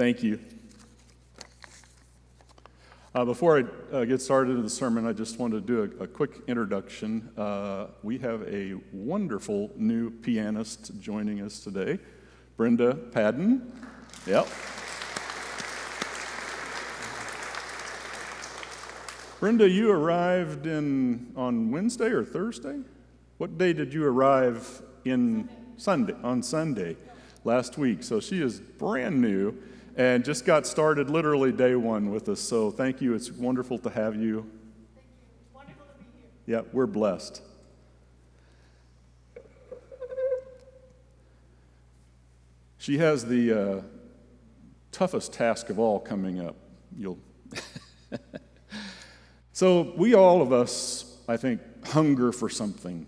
Thank you. Uh, before I uh, get started in the sermon, I just want to do a, a quick introduction. Uh, we have a wonderful new pianist joining us today, Brenda Padden. Yep. Brenda, you arrived in on Wednesday or Thursday? What day did you arrive in Sunday? Sunday on Sunday last week. So she is brand new and just got started literally day one with us. So thank you. It's wonderful to have you. Thank you. Wonderful to be here. Yeah, we're blessed. She has the uh, toughest task of all coming up. You'll. so we all of us, I think, hunger for something,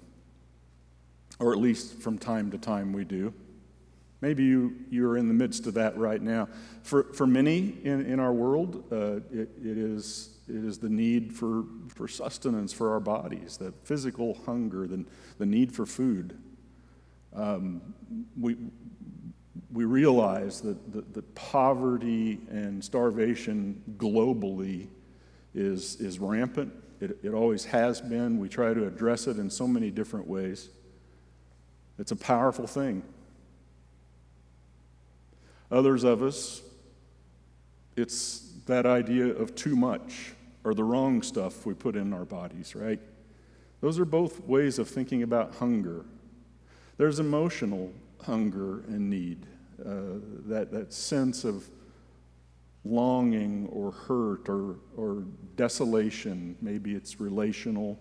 or at least from time to time we do. Maybe you, you're in the midst of that right now. For, for many in, in our world, uh, it, it, is, it is the need for, for sustenance for our bodies, the physical hunger, the, the need for food. Um, we, we realize that, that, that poverty and starvation globally is, is rampant. It, it always has been. We try to address it in so many different ways. It's a powerful thing. Others of us, it's that idea of too much or the wrong stuff we put in our bodies, right? Those are both ways of thinking about hunger. There's emotional hunger and need, uh, that, that sense of longing or hurt or, or desolation. Maybe it's relational,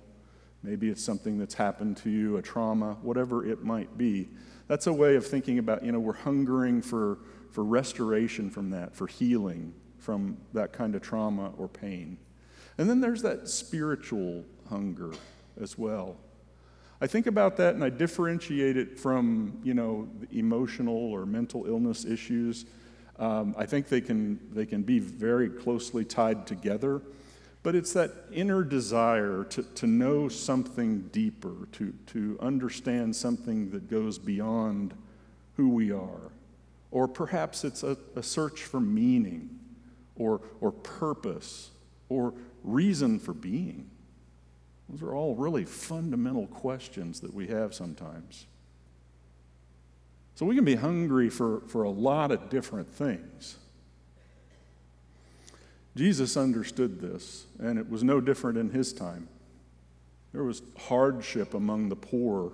maybe it's something that's happened to you, a trauma, whatever it might be. That's a way of thinking about, you know, we're hungering for for restoration from that, for healing from that kind of trauma or pain. And then there's that spiritual hunger as well. I think about that and I differentiate it from, you know, emotional or mental illness issues. Um, I think they can, they can be very closely tied together, but it's that inner desire to, to know something deeper, to, to understand something that goes beyond who we are. Or perhaps it's a, a search for meaning or, or purpose or reason for being. Those are all really fundamental questions that we have sometimes. So we can be hungry for, for a lot of different things. Jesus understood this, and it was no different in his time. There was hardship among the poor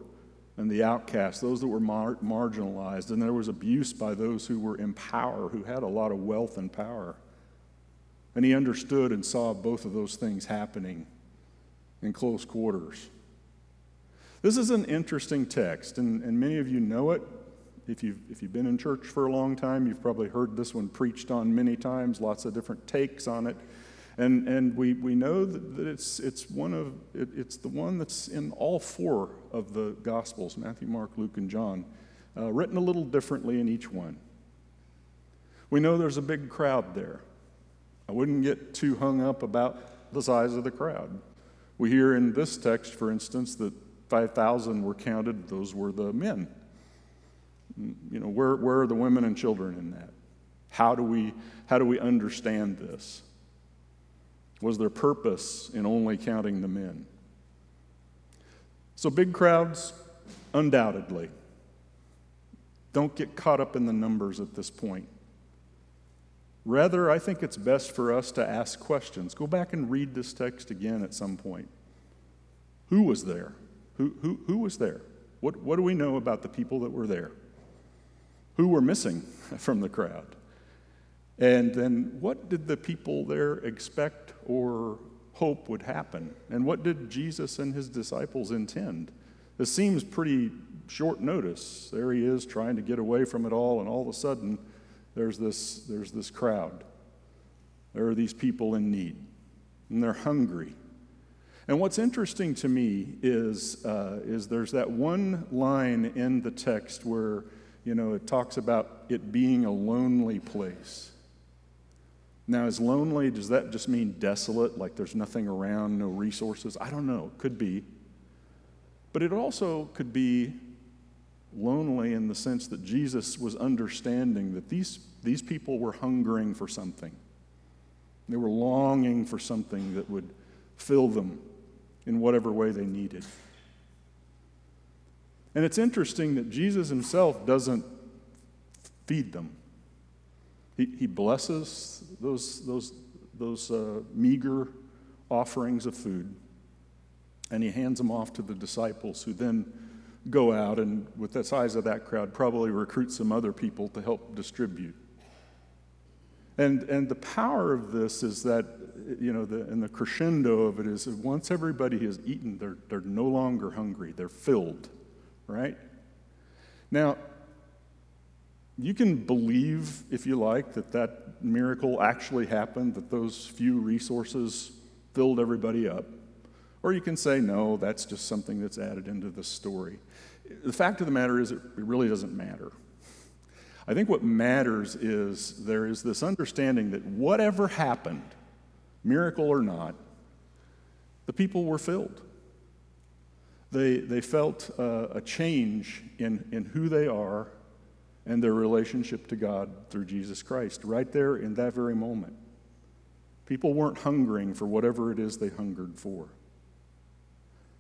and the outcasts, those that were mar- marginalized, and there was abuse by those who were in power, who had a lot of wealth and power. And he understood and saw both of those things happening in close quarters. This is an interesting text, and, and many of you know it. If you've, if you've been in church for a long time, you've probably heard this one preached on many times, lots of different takes on it. And, and we, we know that, it's, it's, one of, it, it's the one that's in all four of the Gospels Matthew, Mark, Luke, and John, uh, written a little differently in each one. We know there's a big crowd there. I wouldn't get too hung up about the size of the crowd. We hear in this text, for instance, that 5,000 were counted, those were the men. You know, where, where are the women and children in that? How do we, how do we understand this? Was there purpose in only counting the men? So, big crowds, undoubtedly. Don't get caught up in the numbers at this point. Rather, I think it's best for us to ask questions. Go back and read this text again at some point. Who was there? Who, who, who was there? What, what do we know about the people that were there? Who were missing from the crowd? And then what did the people there expect or hope would happen? And what did Jesus and his disciples intend? This seems pretty short notice. There he is trying to get away from it all, and all of a sudden, there's this, there's this crowd. There are these people in need, and they're hungry. And what's interesting to me is, uh, is there's that one line in the text where, you know, it talks about it being a lonely place. Now, is lonely, does that just mean desolate, like there's nothing around, no resources? I don't know. Could be. But it also could be lonely in the sense that Jesus was understanding that these, these people were hungering for something. They were longing for something that would fill them in whatever way they needed. And it's interesting that Jesus himself doesn't feed them. He, he blesses those, those, those uh, meager offerings of food, and he hands them off to the disciples, who then go out and, with the size of that crowd, probably recruit some other people to help distribute. And, and the power of this is that, you know, the, and the crescendo of it is that once everybody has eaten, they're, they're no longer hungry, they're filled, right? Now, you can believe, if you like, that that miracle actually happened, that those few resources filled everybody up. Or you can say, no, that's just something that's added into the story. The fact of the matter is, it really doesn't matter. I think what matters is there is this understanding that whatever happened, miracle or not, the people were filled. They, they felt uh, a change in, in who they are and their relationship to God through Jesus Christ, right there in that very moment. People weren't hungering for whatever it is they hungered for.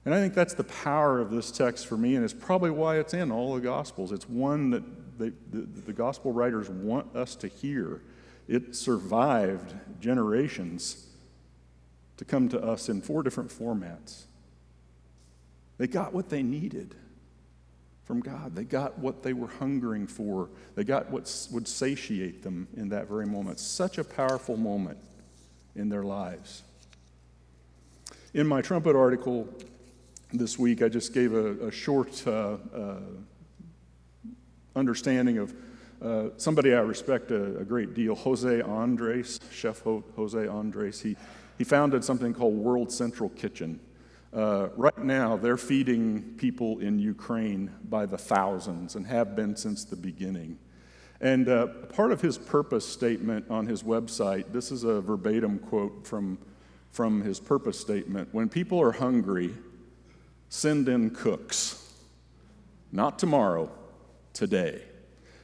And I think that's the power of this text for me, and it's probably why it's in all the Gospels. It's one that they, the, the gospel writers want us to hear. It survived generations to come to us in four different formats. They got what they needed from God. They got what they were hungering for. They got what would satiate them in that very moment. Such a powerful moment in their lives. In my trumpet article this week, I just gave a, a short uh, uh, understanding of uh, somebody I respect a, a, great deal, Jose Andres, Chef Jose Andres. He, he founded something called World Central Kitchen. Uh, right now, they're feeding people in Ukraine by the thousands and have been since the beginning. And uh, part of his purpose statement on his website, this is a verbatim quote from, from his purpose statement When people are hungry, send in cooks. Not tomorrow, today.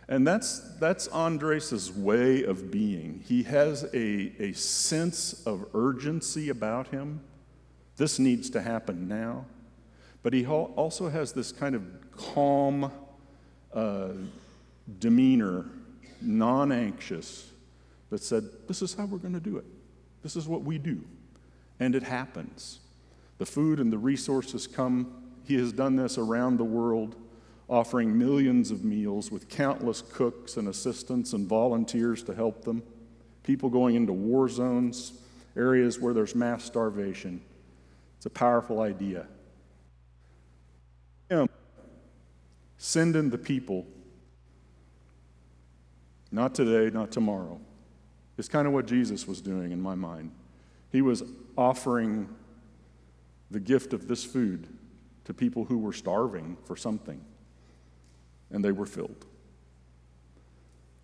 And that's, that's Andres's way of being. He has a, a sense of urgency about him. This needs to happen now. But he also has this kind of calm uh, demeanor, non anxious, that said, This is how we're going to do it. This is what we do. And it happens. The food and the resources come. He has done this around the world offering millions of meals with countless cooks and assistants and volunteers to help them, people going into war zones, areas where there's mass starvation. It's a powerful idea. Him, send in the people, not today, not tomorrow. is kind of what Jesus was doing in my mind. He was offering the gift of this food to people who were starving for something and they were filled.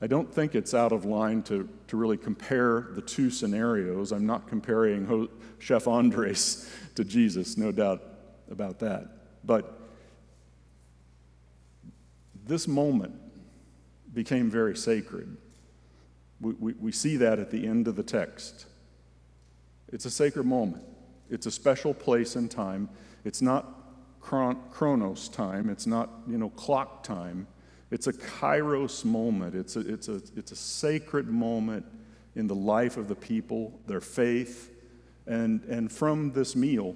I don't think it's out of line to, to really compare the two scenarios. I'm not comparing Ho- Chef Andres to Jesus, no doubt about that. But this moment became very sacred. We, we, we see that at the end of the text. It's a sacred moment, it's a special place and time. It's not chronos time, it's not, you know, clock time. It's a kairos moment. It's a, it's, a, it's a sacred moment in the life of the people, their faith, and, and from this meal,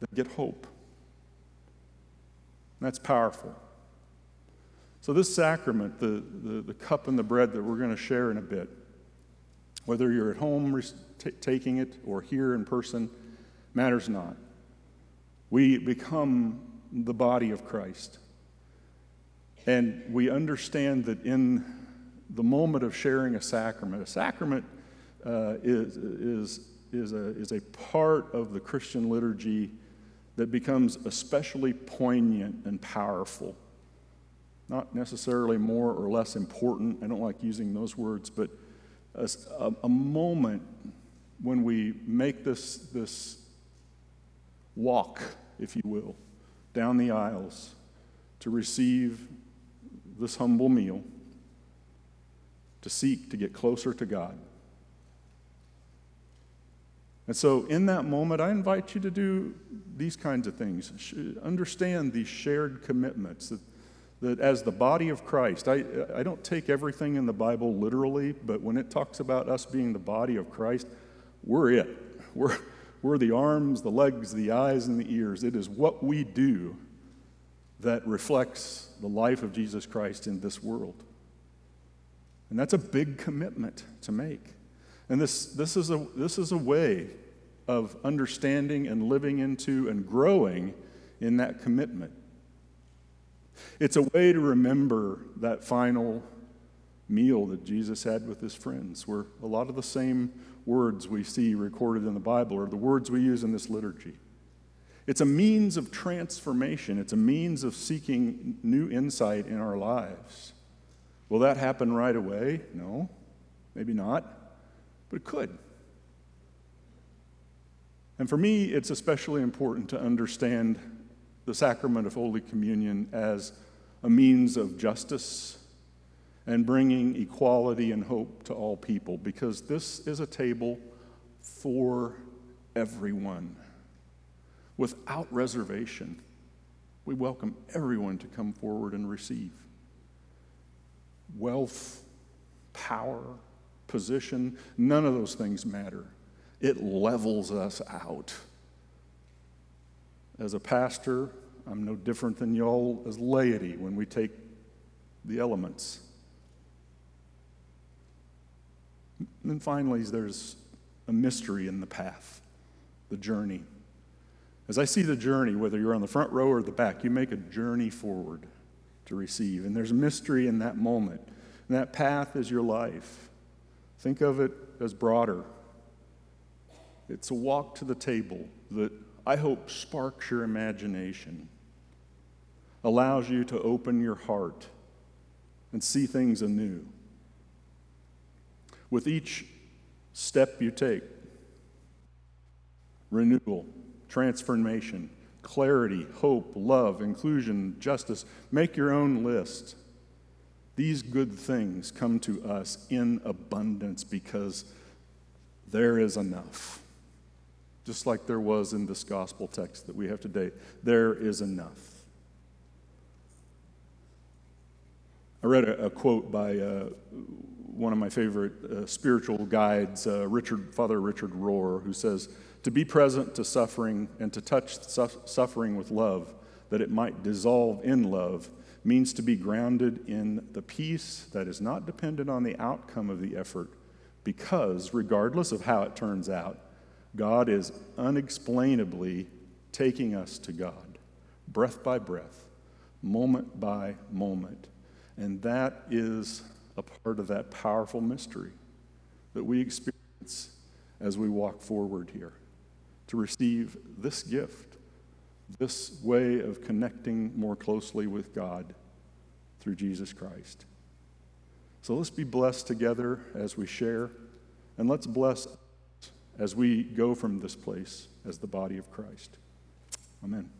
they get hope. that's powerful. So, this sacrament, the, the, the, cup and the bread that we're going to share in a bit, whether you're at home t- taking it or here in person, matters not. We become the body of Christ. And we understand that in the moment of sharing a sacrament, a sacrament uh, is, is, is, a, is a part of the Christian liturgy that becomes especially poignant and powerful. Not necessarily more or less important, I don't like using those words, but a, a moment when we make this, this walk, if you will, down the aisles to receive this humble meal, to seek to get closer to God. And so, in that moment, I invite you to do these kinds of things. Understand these shared commitments that, that as the body of Christ, I, I don't take everything in the Bible literally, but when it talks about us being the body of Christ, we're it. We're, we're the arms, the legs, the eyes, and the ears. It is what we do that reflects the life of Jesus Christ in this world. And that's a big commitment to make. And this, this, is a, this is a way of understanding and living into and growing in that commitment. It's a way to remember that final meal that Jesus had with his friends, where a lot of the same words we see recorded in the Bible are the words we use in this liturgy. It's a means of transformation, it's a means of seeking new insight in our lives. Will that happen right away? No, maybe not, but it could. And for me, it's especially important to understand the sacrament of Holy Communion as a means of justice and bringing equality and hope to all people because this is a table for everyone without reservation. We welcome everyone to come forward and receive. Wealth, power, position, none of those things matter. It levels us out. As a pastor, I'm no different than y'all as laity when we take the elements. And finally, there's a mystery in the path, the journey. As I see the journey, whether you're on the front row or the back, you make a journey forward to receive. And there's mystery in that moment. And that path is your life. Think of it as broader. It's a walk to the table that I hope sparks your imagination, allows you to open your heart and see things anew. With each step you take, renewal transformation, clarity, hope, love, inclusion, justice. Make your own list. These good things come to us in abundance because there is enough. Just like there was in this gospel text that we have today, there is enough. I read a, a quote by uh, one of my favorite uh, spiritual guides, uh, Richard, Father Richard Rohr, who says, to be present to suffering and to touch suffering with love, that it might dissolve in love, means to be grounded in the peace that is not dependent on the outcome of the effort, because regardless of how it turns out, God is unexplainably taking us to God, breath by breath, moment by moment. And that is a part of that powerful mystery that we experience as we walk forward here to receive this gift, this way of connecting more closely with God through Jesus Christ. So let's be blessed together as we share, and let's bless as we go from this place as the body of Christ. Amen.